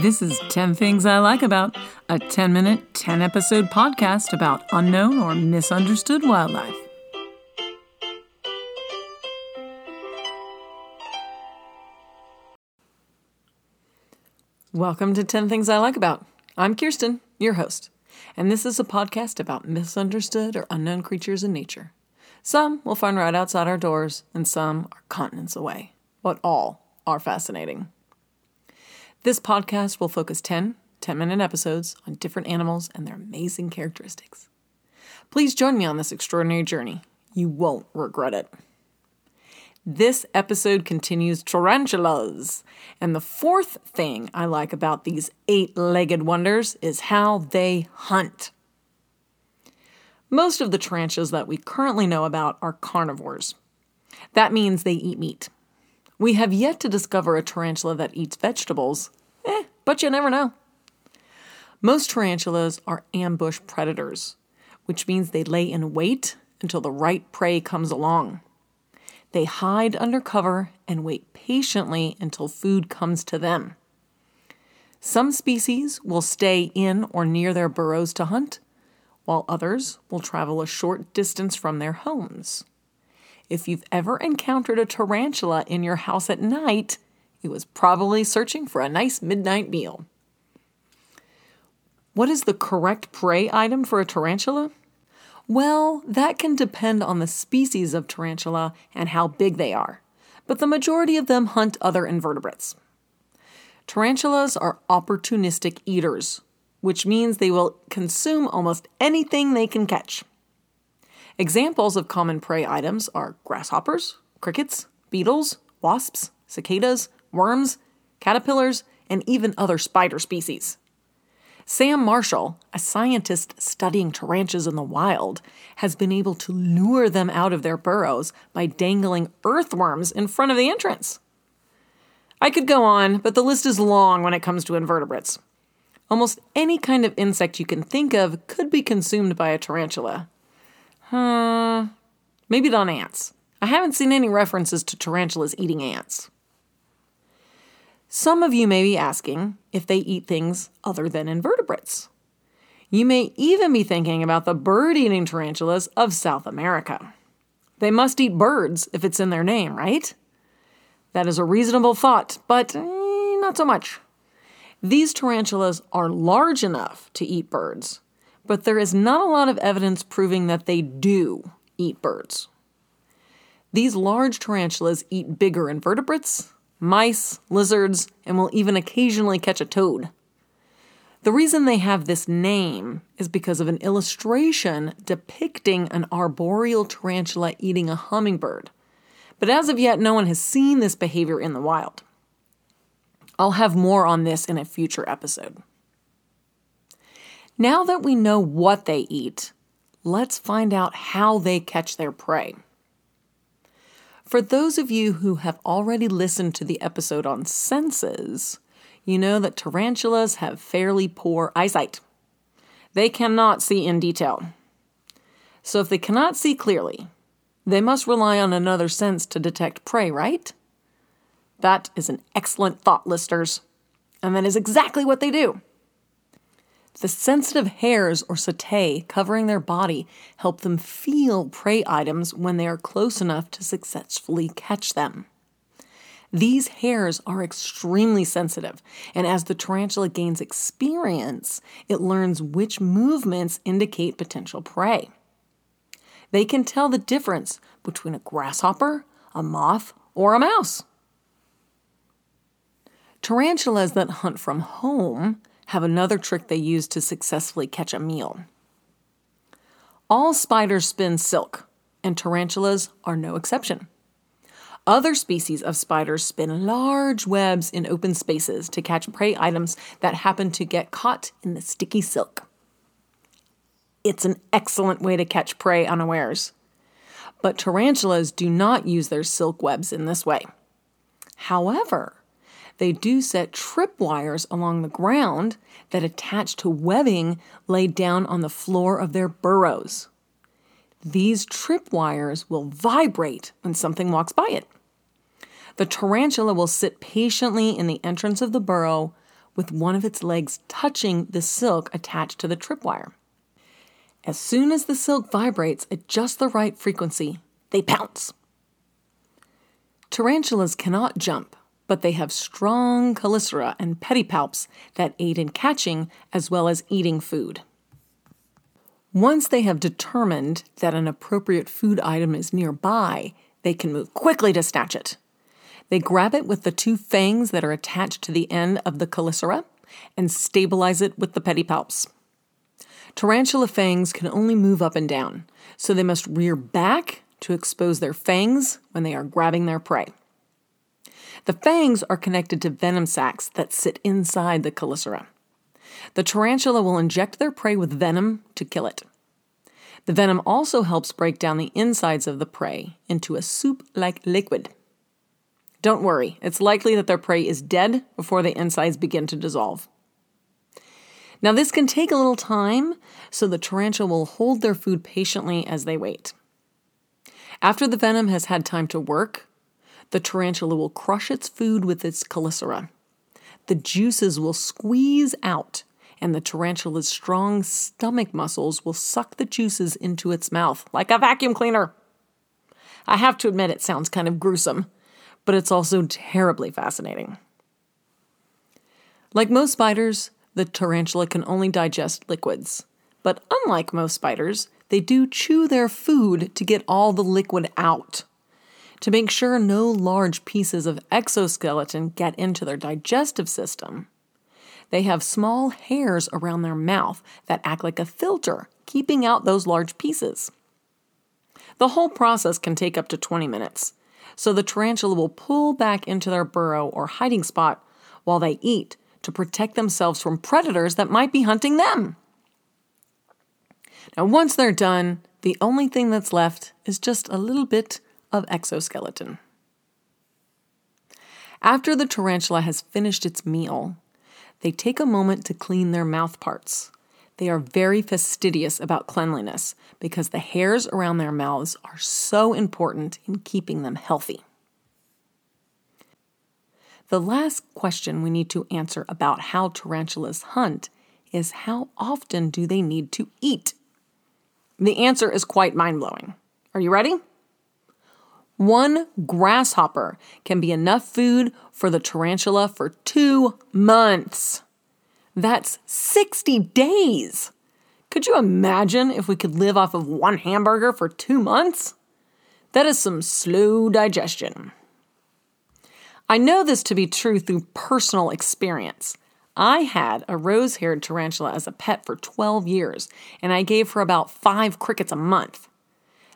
This is 10 Things I Like About, a 10 minute, 10 episode podcast about unknown or misunderstood wildlife. Welcome to 10 Things I Like About. I'm Kiersten, your host, and this is a podcast about misunderstood or unknown creatures in nature. Some we'll find right outside our doors, and some are continents away, but all are fascinating. This podcast will focus 10 10 minute episodes on different animals and their amazing characteristics. Please join me on this extraordinary journey. You won't regret it. This episode continues tarantulas. And the fourth thing I like about these eight legged wonders is how they hunt. Most of the tarantulas that we currently know about are carnivores. That means they eat meat. We have yet to discover a tarantula that eats vegetables, but you never know. Most tarantulas are ambush predators, which means they lay in wait until the right prey comes along. They hide under cover and wait patiently until food comes to them. Some species will stay in or near their burrows to hunt, while others will travel a short distance from their homes. If you've ever encountered a tarantula in your house at night, it was probably searching for a nice midnight meal. What is the correct prey item for a tarantula? Well, that can depend on the species of tarantula and how big they are, but the majority of them hunt other invertebrates. Tarantulas are opportunistic eaters, which means they will consume almost anything they can catch. Examples of common prey items are grasshoppers, crickets, beetles, wasps, cicadas, worms, caterpillars, and even other spider species. Sam Marshall, a scientist studying tarantulas in the wild, has been able to lure them out of their burrows by dangling earthworms in front of the entrance. I could go on, but the list is long when it comes to invertebrates. Almost any kind of insect you can think of could be consumed by a tarantula. Hmm, maybe not ants. I haven't seen any references to tarantulas eating ants. Some of you may be asking if they eat things other than invertebrates. You may even be thinking about the bird eating tarantulas of South America. They must eat birds if it's in their name, right? That is a reasonable thought, but eh, not so much. These tarantulas are large enough to eat birds, but there is not a lot of evidence proving that they do eat birds. These large tarantulas eat bigger invertebrates, mice, lizards, and will even occasionally catch a toad. The reason they have this name is because of an illustration depicting an arboreal tarantula eating a hummingbird. But as of yet, no one has seen this behavior in the wild. I'll have more on this in a future episode. Now that we know what they eat, let's find out how they catch their prey. For those of you who have already listened to the episode on senses, you know that tarantulas have fairly poor eyesight. They cannot see in detail. So if they cannot see clearly, they must rely on another sense to detect prey, right? That is an excellent thought, listeners. And that is exactly what they do. The sensitive hairs or setae covering their body help them feel prey items when they are close enough to successfully catch them. These hairs are extremely sensitive, and as the tarantula gains experience, it learns which movements indicate potential prey. They can tell the difference between a grasshopper, a moth, or a mouse. Tarantulas that hunt from home have another trick they use to successfully catch a meal. All spiders spin silk, and tarantulas are no exception. Other species of spiders spin large webs in open spaces to catch prey items that happen to get caught in the sticky silk. It's an excellent way to catch prey unawares. But tarantulas do not use their silk webs in this way. However, they do set tripwires along the ground that attach to webbing laid down on the floor of their burrows. These tripwires will vibrate when something walks by it. The tarantula will sit patiently in the entrance of the burrow, with one of its legs touching the silk attached to the tripwire. As soon as the silk vibrates at just the right frequency, they pounce. Tarantulas cannot jump, but they have strong chelicera and pedipalps that aid in catching as well as eating food. Once they have determined that an appropriate food item is nearby, they can move quickly to snatch it. They grab it with the two fangs that are attached to the end of the chelicera and stabilize it with the pedipalps. Tarantula fangs can only move up and down, so they must rear back to expose their fangs when they are grabbing their prey. The fangs are connected to venom sacs that sit inside the chelicera. The tarantula will inject their prey with venom to kill it. The venom also helps break down the insides of the prey into a soup like liquid. Don't worry, it's likely that their prey is dead before the insides begin to dissolve. Now, this can take a little time, so the tarantula will hold their food patiently as they wait. After the venom has had time to work, the tarantula will crush its food with its chelicera. The juices will squeeze out, and the tarantula's strong stomach muscles will suck the juices into its mouth like a vacuum cleaner. I have to admit, it sounds kind of gruesome, but it's also terribly fascinating. Like most spiders, the tarantula can only digest liquids. But unlike most spiders, they do chew their food to get all the liquid out. To make sure no large pieces of exoskeleton get into their digestive system, they have small hairs around their mouth that act like a filter, keeping out those large pieces. The whole process can take up to 20 minutes, so the tarantula will pull back into their burrow or hiding spot while they eat to protect themselves from predators that might be hunting them. Now, once they're done, the only thing that's left is just a little bit of exoskeleton. After the tarantula has finished its meal, they take a moment to clean their mouth parts. They are very fastidious about cleanliness because the hairs around their mouths are so important in keeping them healthy. The last question we need to answer about how tarantulas hunt is how often do they need to eat? The answer is quite mind blowing. Are you ready? One grasshopper can be enough food for the tarantula for two months. That's 60 days. Could you imagine if we could live off of one hamburger for two months? That is some slow digestion. I know this to be true through personal experience. I had a rose haired tarantula as a pet for 12 years, and I gave her about five crickets a month.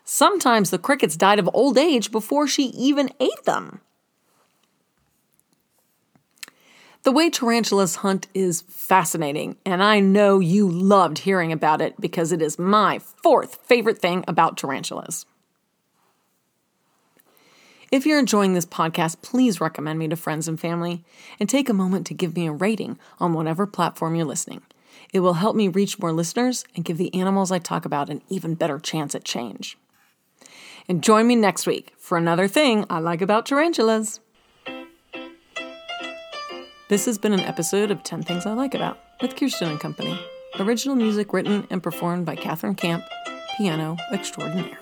Sometimes the crickets died of old age before she even ate them. The way tarantulas hunt is fascinating, and I know you loved hearing about it because it is my fourth favorite thing about tarantulas. If you're enjoying this podcast, please recommend me to friends and family and take a moment to give me a rating on whatever platform you're listening. It will help me reach more listeners and give the animals I talk about an even better chance at change. And join me next week for another thing I like about tarantulas. This has been an episode of 10 Things I Like About with Kiersten and Company. Original music written and performed by Catherine Camp, piano extraordinaire.